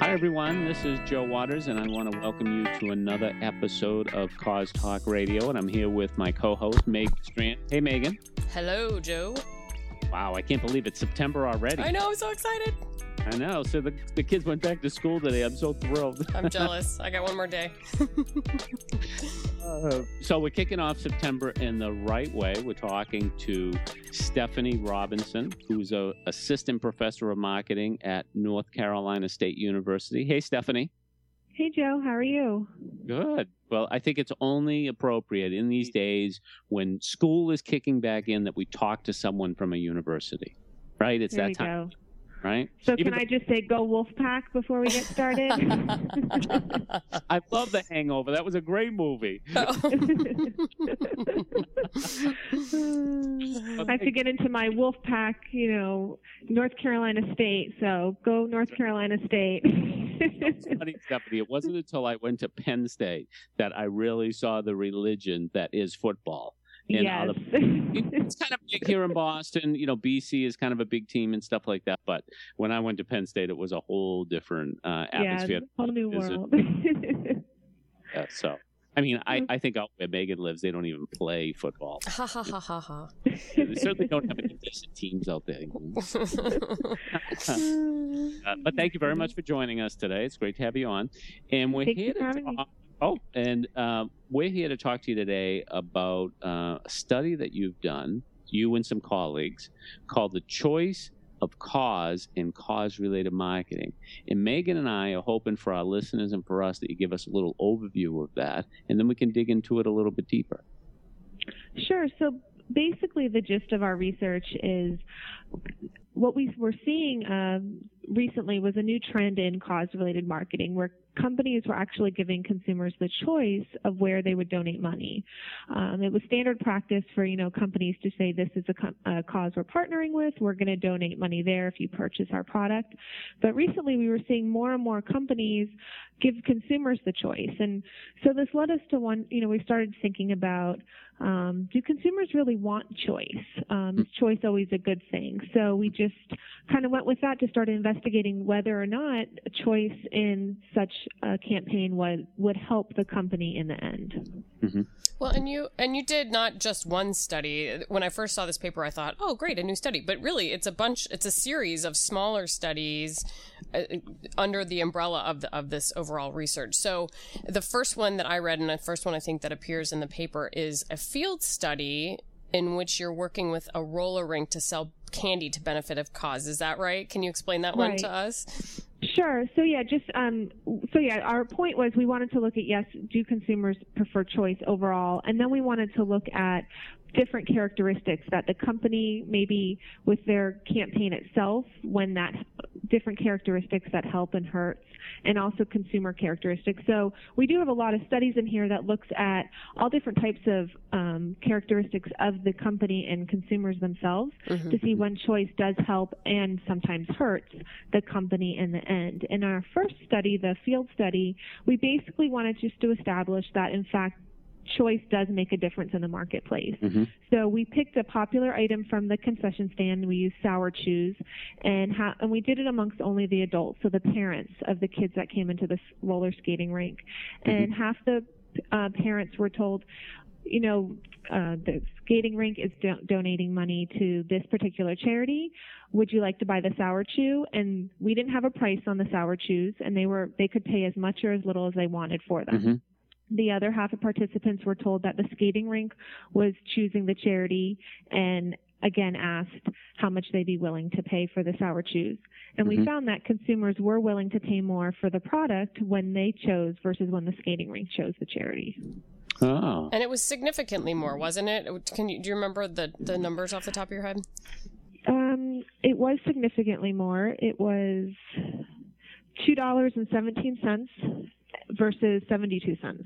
Hi, everyone. This is Joe Waters, and I want to welcome you to another episode of Cause Talk Radio. And I'm here with my co host, Meg Strand. Hey, Megan. Hello, Joe. Wow, I can't believe it's September already. I know, I'm so excited. I know. So the, the kids went back to school today. I'm so thrilled. I'm jealous. I got one more day. uh, so we're kicking off September in the right way. We're talking to Stephanie Robinson, who's a assistant professor of marketing at North Carolina State University. Hey, Stephanie. Hey, Joe. How are you? Good. Well, I think it's only appropriate in these days when school is kicking back in that we talk to someone from a university, right? It's there that time. Go right? So Even can I just say go Wolfpack before we get started? I love The Hangover. That was a great movie. Oh. I have to get into my Wolfpack, you know, North Carolina State. So go North Carolina State. funny, Stephanie. It wasn't until I went to Penn State that I really saw the religion that is football. And yes. it's kind of big here in Boston. You know, BC is kind of a big team and stuff like that. But when I went to Penn State, it was a whole different uh, atmosphere. Yeah, whole new world. yeah, so. I mean, I, I think out where Megan lives, they don't even play football. Ha ha ha ha ha. they certainly don't have any decent teams out there. uh, but thank you very much for joining us today. It's great to have you on. And we're thank here to talk Oh, and uh, we're here to talk to you today about uh, a study that you've done, you and some colleagues, called The Choice of Cause in Cause Related Marketing. And Megan and I are hoping for our listeners and for us that you give us a little overview of that, and then we can dig into it a little bit deeper. Sure. So basically, the gist of our research is what we were seeing um, recently was a new trend in cause related marketing where companies were actually giving consumers the choice of where they would donate money. Um, it was standard practice for you know companies to say this is a, a cause we're partnering with, we're going to donate money there if you purchase our product. But recently we were seeing more and more companies give consumers the choice, and so this led us to one. You know, we started thinking about um, do consumers really want choice? Um, is choice always a good thing? So we just kind of went with that to start investigating whether or not a choice in such a campaign would would help the company in the end. Mm-hmm. Well, and you and you did not just one study. When I first saw this paper, I thought, "Oh, great, a new study." But really, it's a bunch. It's a series of smaller studies uh, under the umbrella of the, of this overall research. So, the first one that I read, and the first one I think that appears in the paper, is a field study in which you're working with a roller rink to sell candy to benefit of cause. Is that right? Can you explain that right. one to us? Sure. So yeah, just um, so yeah, our point was we wanted to look at yes, do consumers prefer choice overall, and then we wanted to look at different characteristics that the company maybe with their campaign itself when that different characteristics that help and hurts and also consumer characteristics. So we do have a lot of studies in here that looks at all different types of um, characteristics of the company and consumers themselves mm-hmm. to see when choice does help and sometimes hurts the company in the end. In our first study the field study we basically wanted just to establish that in fact choice does make a difference in the marketplace. Mm-hmm. So we picked a popular item from the concession stand. We used sour chews, and ha- and we did it amongst only the adults, so the parents of the kids that came into this roller skating rink, mm-hmm. and half the uh, parents were told, you know, uh, the skating rink is do- donating money to this particular charity. Would you like to buy the sour chew? And we didn't have a price on the sour chews, and they were they could pay as much or as little as they wanted for them. The other half of participants were told that the skating rink was choosing the charity and again asked how much they'd be willing to pay for the sour chews. And mm-hmm. we found that consumers were willing to pay more for the product when they chose versus when the skating rink chose the charity. Oh. And it was significantly more, wasn't it? Can you do you remember the the numbers off the top of your head? Um, it was significantly more. It was two dollars and seventeen cents versus 72 cents.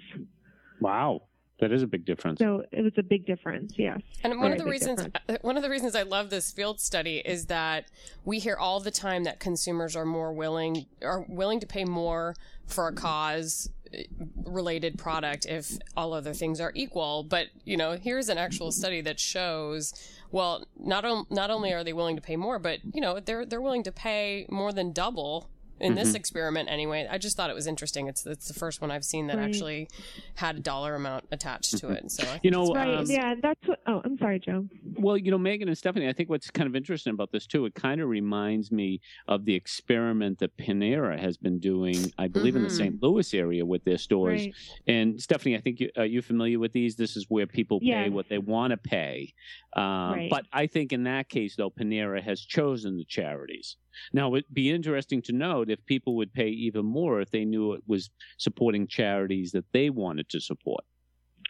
Wow. That is a big difference. So it was a big difference, yes. And one of the reasons difference. Uh, one of the reasons I love this field study is that we hear all the time that consumers are more willing are willing to pay more for a cause uh, related product if all other things are equal. But you know, here's an actual study that shows well, not on, not only are they willing to pay more, but you know, they're they're willing to pay more than double in this experiment anyway. I just thought it was interesting. It's it's the first one I've seen that Right. actually had a dollar amount attached to it. So I think You know, Right. um, yeah, that's what. Oh, I'm sorry, Joe. Well, you know, Megan and Stephanie, I think what's kind of interesting about this too, it kind of reminds me of the experiment that Panera has been doing, I believe, in the Mhm. St. Louis area with their stores. Right. And Stephanie, I think you, are you familiar with these? This is where people pay what they want to pay. Um, Right. But I think in that case, though, Panera has chosen the charities. Now, it'd be interesting to note if people would pay even more if they knew it was supporting charities that they wanted to support.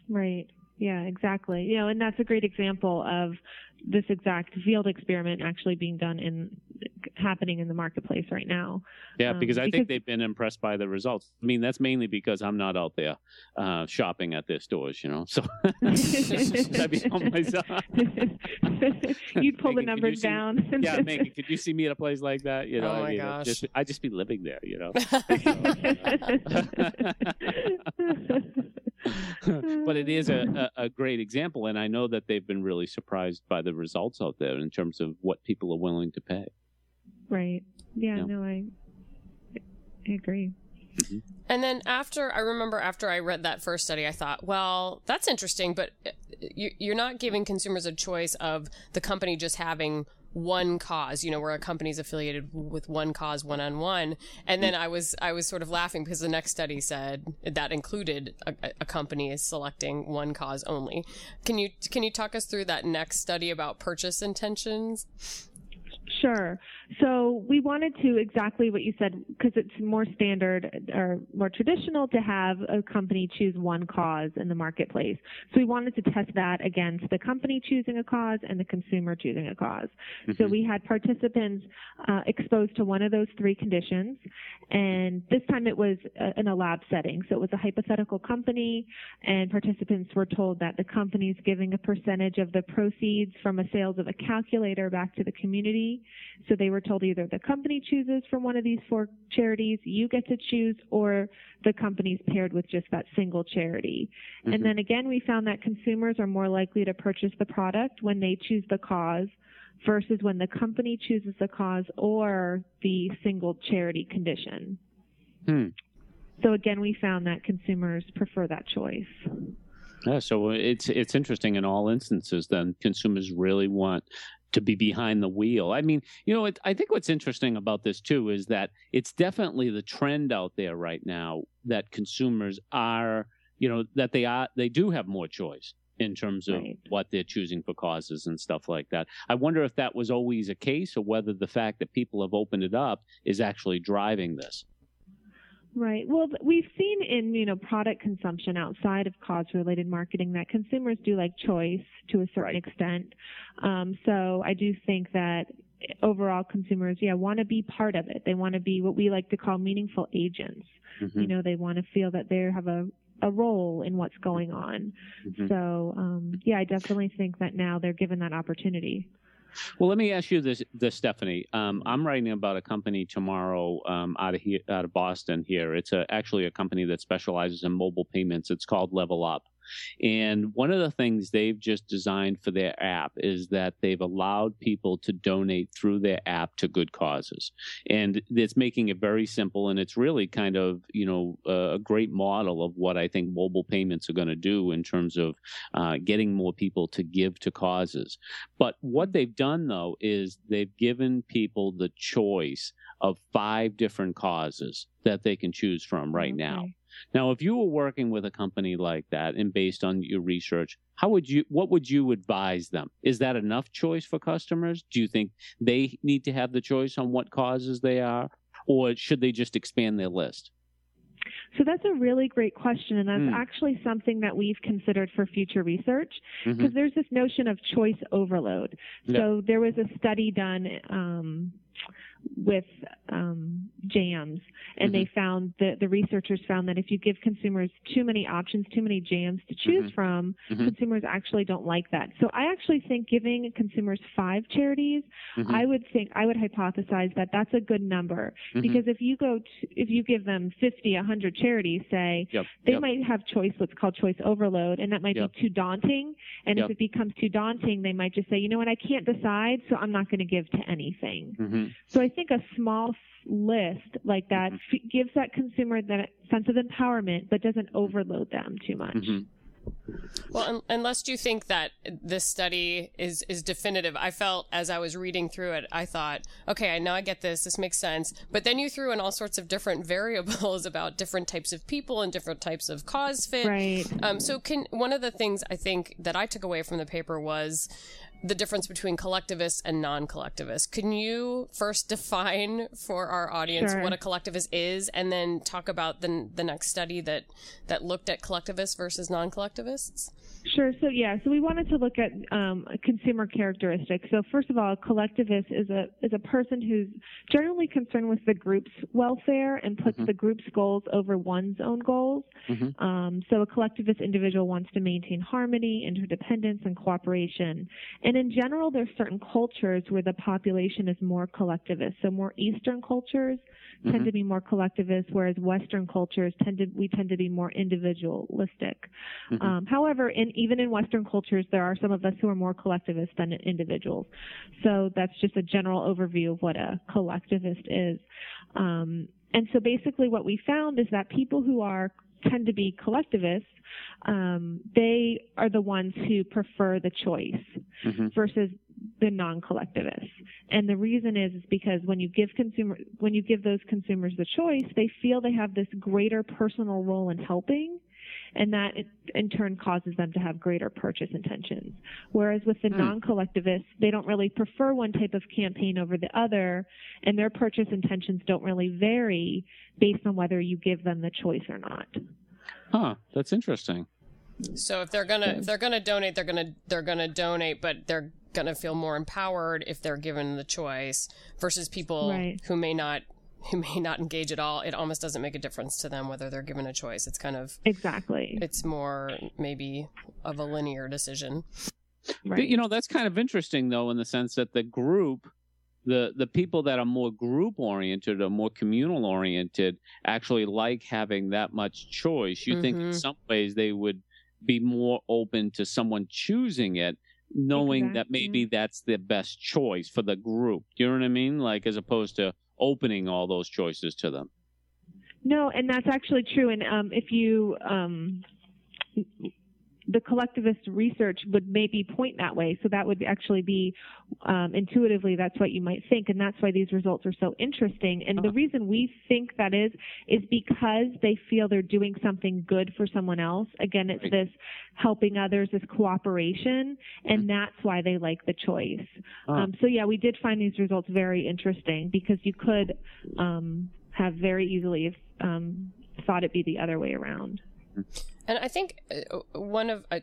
Right. Yeah, exactly. You know, and that's a great example of this exact field experiment actually being done in happening in the marketplace right now. Yeah, Um, because I because- think they've been impressed by the results. I mean, that's mainly because I'm not out there uh, shopping at their stores, you know. So I'd be on myself. You'd pull Megan, the numbers see- down. yeah, Megan, could you see me at a place like that? You know, Oh I my mean, I'd gosh. just I'd just be living there, you know. but it is a, a, a great example, and I know that they've been really surprised by the results out there in terms of what people are willing to pay. right. Yeah, Yeah. no, I I agree. And then after I remember after I read that first study, I thought, well, that's interesting, but uh, you, you're not giving consumers a choice of the company just having one cause, you know, where a company's affiliated with one cause one on one. And then I was I was sort of laughing because the next study said that included a, a company is selecting one cause only. Can you can you talk us through that next study about purchase intentions? Sure. So we wanted to exactly what you said because it's more standard or more traditional to have a company choose one cause in the marketplace. So we wanted to test that against the company choosing a cause and the consumer choosing a cause. So Mhm. we had participants uh, exposed to one of those three conditions, and this time it was uh, in a lab setting. So it was a hypothetical company, and participants were told that the company is giving a percentage of the proceeds from a sales of a calculator back to the community. So they were told either the company chooses from one of these four charities, you get to choose, or the company's paired with just that single charity. Mhm. And then again, we found that consumers are more likely to purchase the product when they choose the cause versus when the company chooses the cause or the single charity condition. Hmm. So again, we found that consumers prefer that choice. Yeah, so it's it's interesting in all instances. Then consumers really want to be behind the wheel. I mean, you know, it, I think what's interesting about this too is that it's definitely the trend out there right now that consumers are, you know, that they are they do have more choice in terms of Right. what they're choosing for causes and stuff like that. I wonder if that was always a case or whether the fact that people have opened it up is actually driving this. Right. Well, we've seen in, you know, product consumption outside of cause-related marketing that consumers do like choice to a certain Right. extent. Um, so I do think that overall consumers, yeah, want to be part of it. They want to be what we like to call meaningful agents. Mhm, You know, they want to feel that they have a, a role in what's going on. mhm. So, um, yeah, I definitely think that now they're given that opportunity. Well, let me ask you this, this Stephanie. Um, I'm writing about a company tomorrow um, out of here, out of Boston. Here, it's a, actually a company that specializes in mobile payments. It's called Level Up, and one of the things they've just designed for their app is that they've allowed people to donate through their app to good causes, and it's making it very simple. And it's really kind of you know a great model of what I think mobile payments are going to do in terms of uh, getting more people to give to causes. But what they've done though is they've given people the choice of five different causes that they can choose from right. Okay. Now, if you were working with a company like that and based on your research, how would you what would you advise them? Is that enough choice for customers? Do you think they need to have the choice on what causes they are or should they just expand their list? So that's a really great question, and that's Mm. actually something that we've considered for future research. Because there's this notion of choice overload. Yeah. So there was a study done um, with um, jams, and they found that the researchers found that if you give consumers too many options, too many jams to choose Mhm. from, Mhm. consumers actually don't like that. So I actually think giving consumers five charities, Mhm. I would think I would hypothesize that that's a good number Mhm. because if you go to, if you give them 50, 100 charities, say Yep. they Yep. might have choice, what's called choice overload, and that might Yep. be too daunting. And if it becomes too daunting, they might just say, you know what, I can't decide, so I'm not going to give to anything. Mhm. So I think a small list like that Mm-hmm. f- gives that consumer that sense of empowerment, but doesn't overload them too much. Mhm. Well, un- unless you think that this study is is definitive, I felt as I was reading through it, I thought, okay, I know I get this. This makes sense. But then you threw in all sorts of different variables about different types of people and different types of cause fit. Right. Um, so, can one of the things I think that I took away from the paper was the difference between collectivists and non-collectivists. Can you first define for our audience Sure. what a collectivist is, and then talk about the the next study that that looked at collectivists versus non-collectivists? Sure. So yeah, so we wanted to look at um, consumer characteristics. So first of all, a collectivist is a is a person who's generally concerned with the group's welfare and puts Mhm. the group's goals over one's own goals. Mhm. Um, so a collectivist individual wants to maintain harmony, interdependence, and cooperation. And in general, there's certain cultures where the population is more collectivist. So more Eastern cultures tend Mhm. to be more collectivist, whereas Western cultures tend to we tend to be more individualistic. Mhm. Um, however, in even in Western cultures, there are some of us who are more collectivist than individuals. So that's just a general overview of what a collectivist is. Um, and so basically, what we found is that people who are tend to be collectivists, um, they are the ones who prefer the choice Mhm. versus the non-collectivists. And the reason is, is because when you give consumer when you give those consumers the choice, they feel they have this greater personal role in helping, and that in- in turn causes them to have greater purchase intentions. Whereas with the Hmm. non-collectivists, they don't really prefer one type of campaign over the other, and their purchase intentions don't really vary based on whether you give them the choice or not. Huh. That's interesting. So if they're gonna if they're gonna donate, they're gonna they're gonna donate, but they're gonna feel more empowered if they're given the choice versus people Right. who may not who may not engage at all. It almost doesn't make a difference to them whether they're given a choice. It's kind of Exactly. it's more maybe of a linear decision. Right. But, you know, that's kind of interesting, though, in the sense that the group, the the people that are more group oriented or more communal oriented, actually like having that much choice. You think in Mhm. some ways they would be more open to someone choosing it, knowing that maybe that's the best choice for the group. You know what I mean? Like as opposed to opening all those choices to them. No, and that's actually true. And um, if you, um, the collectivist research would maybe point that way. So that would actually be um, intuitively that's what you might think, and that's why these results are so interesting. And the Uh-huh. reason we think that is is because they feel they're doing something good for someone else. Again, it's Right. this helping others, this cooperation, and Mhm. that's why they like the choice. Huh. Um, so yeah, we did find these results very interesting because you could um, have very easily um, thought it be the other way around. And I think uh, one of uh,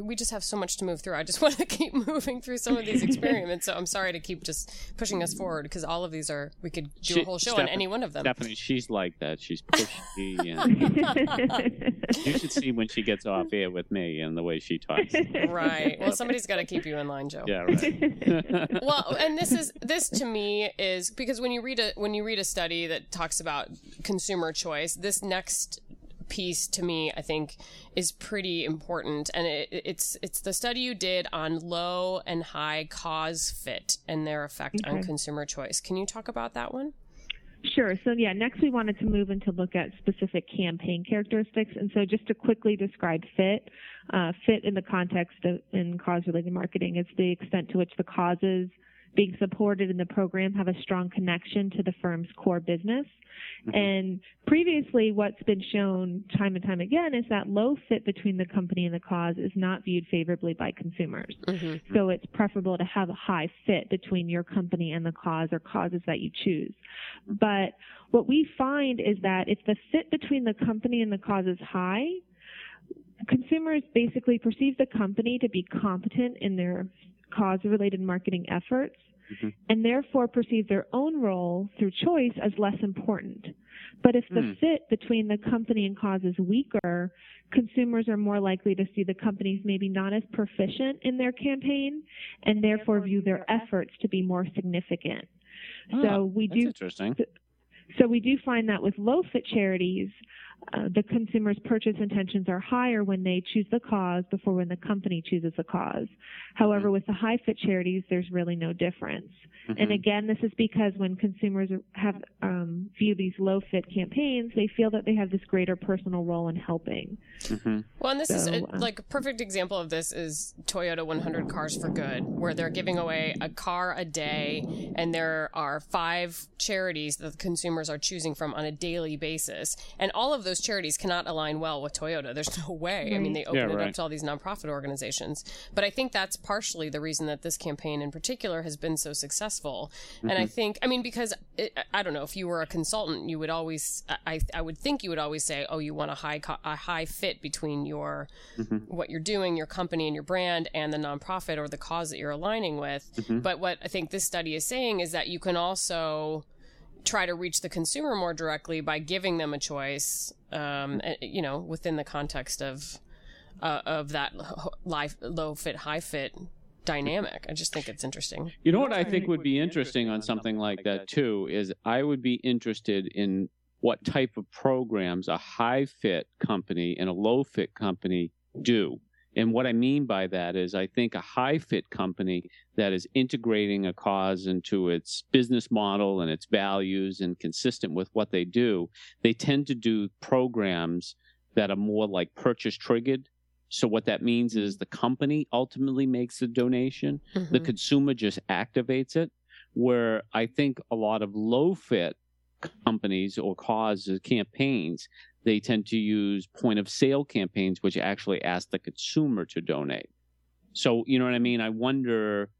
we just have so much to move through. I just want to keep moving through some of these experiments. So I'm sorry to keep just pushing us forward because all of these are we could do She- a whole show on any one of them. Stephanie, she's like that. She's pushy. And you should see when she gets off air with me and the way she talks. Right. Well, somebody's got to keep you in line, Joe. Yeah, right. well and this is this to me is because when you read a when you read a study that talks about consumer choice this next piece to me i think is pretty important. And it, it's it's the study you did on low and high cause fit and their effect on consumer choice. Can you talk about that one? Sure. So yeah, next we wanted to move into look at specific campaign characteristics, and so just to quickly describe fit, uh, fit in the context of in cause-related marketing is the extent to which the causes being supported in the program have a strong connection to the firm's core business. Mhm. And previously, what's been shown time and time again is that low fit between the company and the cause is not viewed favorably by consumers. mm-hmm. So it's preferable to have a high fit between your company and the cause or causes that you choose. But what we find is that if the fit between the company and the cause is high, consumers basically perceive the company to be competent in their cause related marketing efforts Mhm. and therefore perceive their own role through choice as less important. But if the Hmm. fit between the company and cause is weaker, consumers are more likely to see the companies maybe not as proficient in their campaign and therefore view their efforts to be more significant. Oh, so we That's do interesting. so we do find that with low fit charities, uh, the consumer's purchase intentions are higher when they choose the cause before when the company chooses the cause. However, with the high fit charities, there's really no difference. Mm-hmm. And again, this is because when consumers have um, view these low fit campaigns, they feel that they have this greater personal role in helping. Mm-hmm. Well, and this so, is a, uh, like a perfect example of this is Toyota 100 Cars for Good, where they're giving away a car a day, and there are five charities that the consumers are choosing from on a daily basis, and all of those charities cannot align well with Toyota. There's no way. Right. I mean, they open yeah, it right. up to all these nonprofit organizations, but I think that's partially the reason that this campaign in particular has been so successful. Mm-hmm. And I mm-hmm. think, I mean, because it, I don't know if you were a consultant, you would always, I, I would think you would always say, oh, you want a high, a high fit between your, mm-hmm. what you're doing, your company and your brand and the nonprofit or the cause that you're aligning with. Mm-hmm. But what I think this study is saying is that you can also try to reach the consumer more directly by giving them a choice, um, eh, you know, within the context of, uh, of that life, low fit, high fit dynamic. I just think it's interesting. You know what I think would be interesting on something like that too is I would be interested in what type of programs a high fit company and a low fit company do. And what I mean by that is I think a high fit company that is integrating a cause into its business model and its values and consistent with what they do, they tend to do programs that are more like purchase triggered so what that means is the company ultimately makes the donation. Mm-hmm. The consumer just activates it. Where I think a lot of low fit companies or causes campaigns, they tend to use point of sale campaigns, which actually ask the consumer to donate. So, you know what I mean? I wonder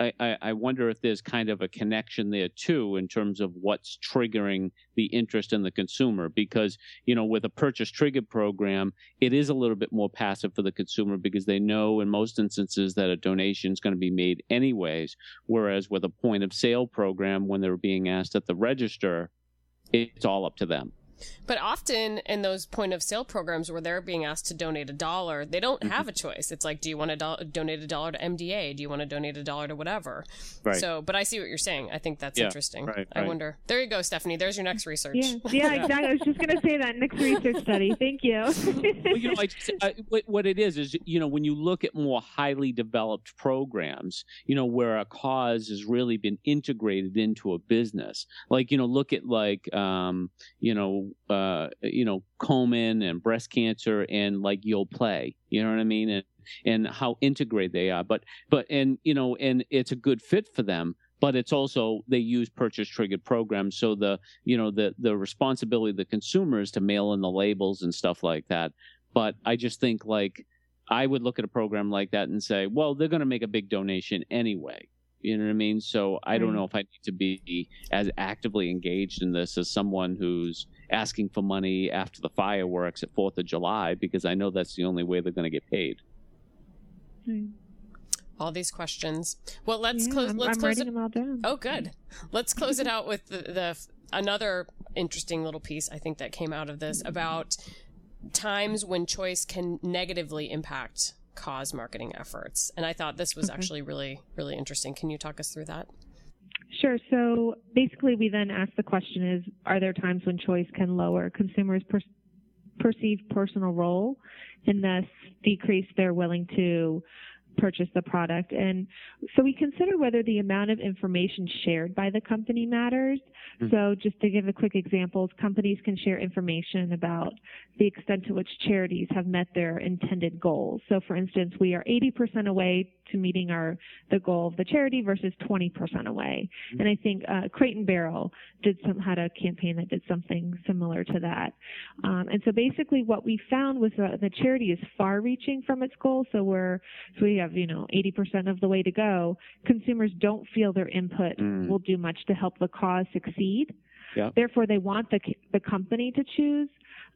I, I, wonder if there's kind of a connection there too in terms of what's triggering the interest in the consumer because you know with a purchase triggered program it is a little bit more passive for the consumer because they know in most instances that a donation is going to be made anyways whereas with a point of sale program when they're being asked at the register it's all up to them but often in those point of sale programs where they're being asked to donate a dollar, they don't mm-hmm. have a choice. It's like, do you want to do- donate a dollar to MDA? Do you want to donate a dollar to whatever? Right. So, but I see what you're saying. I think that's yeah, interesting. Right, I wonder. There you go, Stephanie. There's your next research. Yeah, yeah exactly. I was just going to say that next research study. Thank you. well, you know, I, I, what it is is you know when you look at more highly developed programs, you know where a cause has really been integrated into a business. Like you know, look at like um, you know uh, you know, Komen and breast cancer and like Yoplait, You know what I mean? And and how integrated they are. But but and you know, and it's a good fit for them. But it's also they use purchase triggered programs, so the you know the the responsibility of the consumer is to mail in the labels and stuff like that. But I just think like I would look at a program like that and say, well, they're going to make a big donation anyway. You know what I mean? So I don't know if I need to be as actively engaged in this as someone who's asking for money after the fireworks at Fourth of July because I know that's the only way they're going to get paid. Hmm. All these questions. Well, let's yeah, close. I'm, let's I'm close it. Them all down. Oh, good. Let's close it out with the, the another interesting little piece I think that came out of this about times when choice can negatively impact cause marketing efforts. And I thought this was okay. actually really, really interesting. Can you talk us through that? Sure. So basically, we then ask the question: Is are there times when choice can lower consumers' per- perceived personal role, and thus decrease their willing to purchase the product. And so we consider whether the amount of information shared by the company matters. Mm-hmm. So just to give a quick example, companies can share information about the extent to which charities have met their intended goals. So for instance, we are 80% away to meeting our the goal of the charity versus 20% away. Mm-hmm. And I think uh, Crate and Barrel did some had a campaign that did something similar to that. Um, and so basically, what we found was that the charity is far-reaching from its goal. So we're so we have you know 80% of the way to go. Consumers don't feel their input mm. will do much to help the cause succeed. Yeah. Therefore, they want the the company to choose.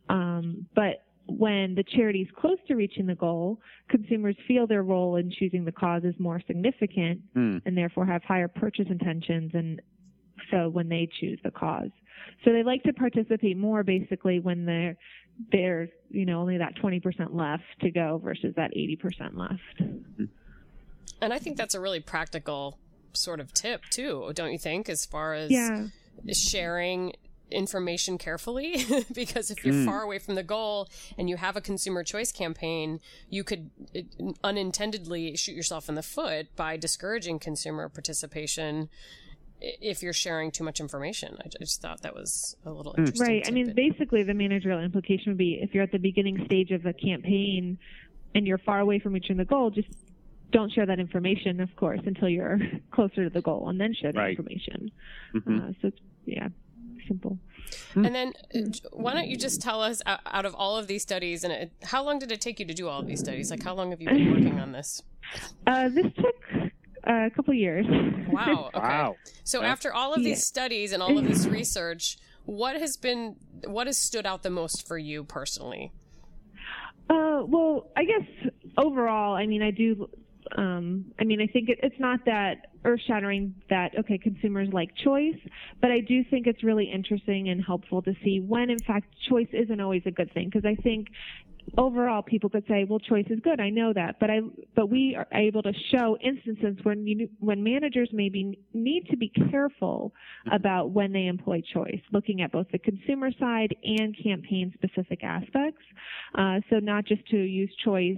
Um, but when the charity is close to reaching the goal, consumers feel their role in choosing the cause is more significant mm. and therefore have higher purchase intentions and so when they choose the cause. So they like to participate more basically when they're there's, you know, only that 20% left to go versus that 80% left. And I think that's a really practical sort of tip too, don't you think, as far as yeah. sharing information carefully because if you're Mm. far away from the goal and you have a consumer choice campaign, you could uh, unintendedly shoot yourself in the foot by discouraging consumer participation i- if you're sharing too much information. I just thought that was a little interesting. Right. I mean, basically, the managerial implication would be if you're at the beginning stage of a campaign and you're far away from reaching the goal, just don't share that information, of course, until you're closer to the goal, and then share the Right. information. Mhm. Uh, so, yeah, simple. And then, uh, why don't you just tell us out of all of these studies, and it, how long did it take you to do all of these studies? Like, how long have you been working on this? Uh, this took uh, a couple years. Wow. Okay. Wow. So Yeah. after all of these Yeah. studies and all of this research, what has been what has stood out the most for you personally? Uh, well, I guess overall, I mean, I do. Um, I mean, I think it, it's not that earth-shattering that okay, consumers like choice, but I do think it's really interesting and helpful to see when, in fact, choice isn't always a good thing. Because I think overall, people could say, "Well, choice is good. I know that," but I, but we are able to show instances when you, when managers maybe need to be careful about when they employ choice, looking at both the consumer side and campaign-specific aspects. Uh, so not just to use choice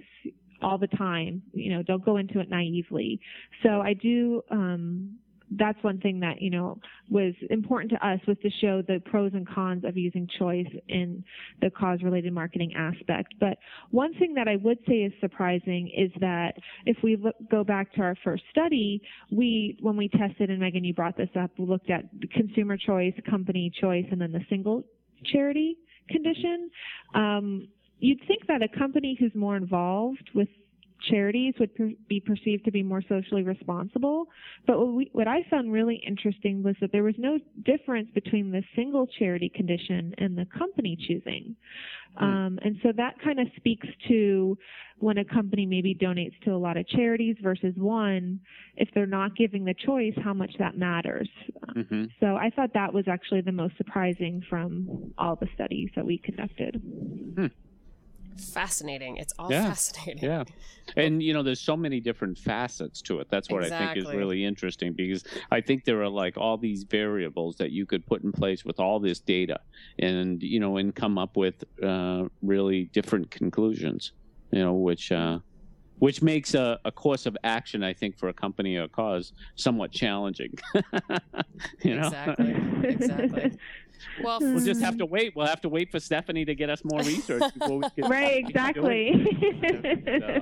all the time. You know, don't go into it naively. So I do. Um, that's one thing that you know was important to us was to show the pros and cons of using choice in the cause-related marketing aspect. But one thing that I would say is surprising is that if we look, go back to our first study, we when we tested, and Megan, you brought this up, we looked at consumer choice, company choice, and then the single charity condition. Um, you'd think that a company who's more involved with charities would per- be perceived to be more socially responsible. But what, we, what I found really interesting was that there was no difference between the single charity condition and the company choosing. Um, and so that kind of speaks to when a company maybe donates to a lot of charities versus one, if they're not giving the choice, how much that matters. hmm So I thought that was actually the most surprising from all the studies that we conducted. Fascinating. It's all Yeah. fascinating. Yeah. And, you know, there's so many different facets to it. That's what I think is really interesting because I think there are like all these variables that you could put in place with all this data and, you know, and come up with uh, really different conclusions, you know, which, uh, which makes a, a course of action, I think, for a company or cause somewhat challenging. you know, Exactly. Exactly. Well, we'll just have to wait. We'll have to wait for Stephanie to get us more research before we can Right, we can do it.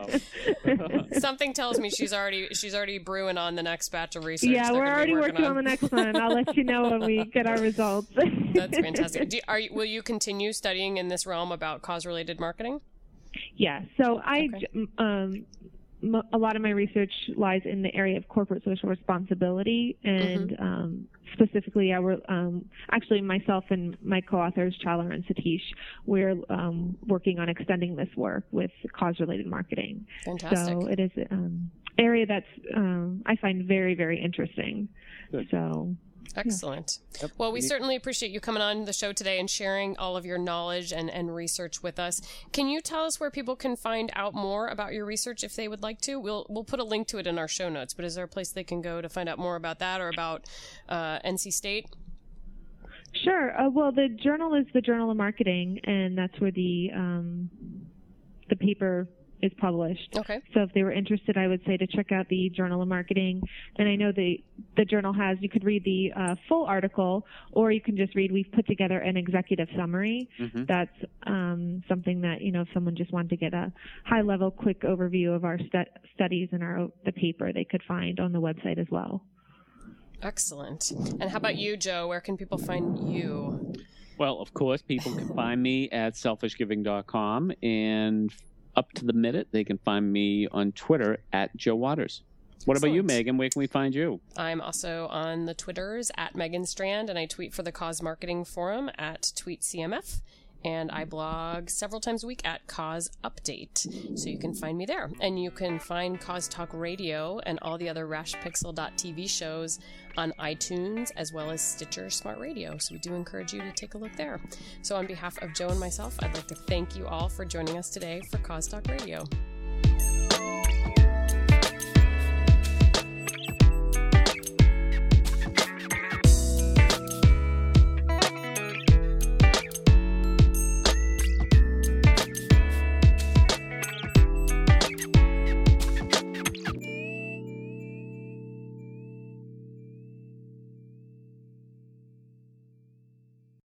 exactly. something tells me she's already she's already brewing on the next batch of research. yeah, they're we're already working on the next one. I'll let you know when we get our results. That's fantastic. Do, are you, will you continue studying in this realm about cause-related marketing? Yeah. So I, Okay. um, m- a lot of my research lies in the area of corporate social responsibility, and Mm-hmm. um, specifically, I were um, actually myself and my co-authors Caglar and Satish, we're um, working on extending this work with cause-related marketing. Fantastic. So it is an area that's um, I find very very interesting. Good. So Excellent. Well, we certainly appreciate you coming on the show today and sharing all of your knowledge and, and research with us. Can you tell us where people can find out more about your research if they would like to? We'll we'll put a link to it in our show notes. But is there a place they can go to find out more about that or about uh, NC State? Sure. Uh, well, the journal is the Journal of Marketing, and that's where the um, the paper is published. Okay. So if they were interested, I would say to check out the Journal of Marketing. And I know the the journal has you could read the uh, full article, or you can just read. We've put together an executive summary. Mhm. That's um, something that you know if someone just wanted to get a high level, quick overview of our stu- studies and our the paper, they could find on the website as well. Excellent. And how about you, Joe? Where can people find you? Well, of course, people can find me at selfishgiving.com and up to the minute, they can find me on Twitter at Joe Waters. What about you, Megan? Where can we find you? I'm also on the Twitters at Megan Strand, and I tweet for the Cause Marketing Forum at TweetCMF. And I blog several times a week at Cause Update. So you can find me there. And you can find Cause Talk Radio and all the other RashPixel.tv shows on iTunes as well as Stitcher Smart Radio. So we do encourage you to take a look there. So on behalf of Joe and myself, I'd like to thank you all for joining us today for Cause Talk Radio.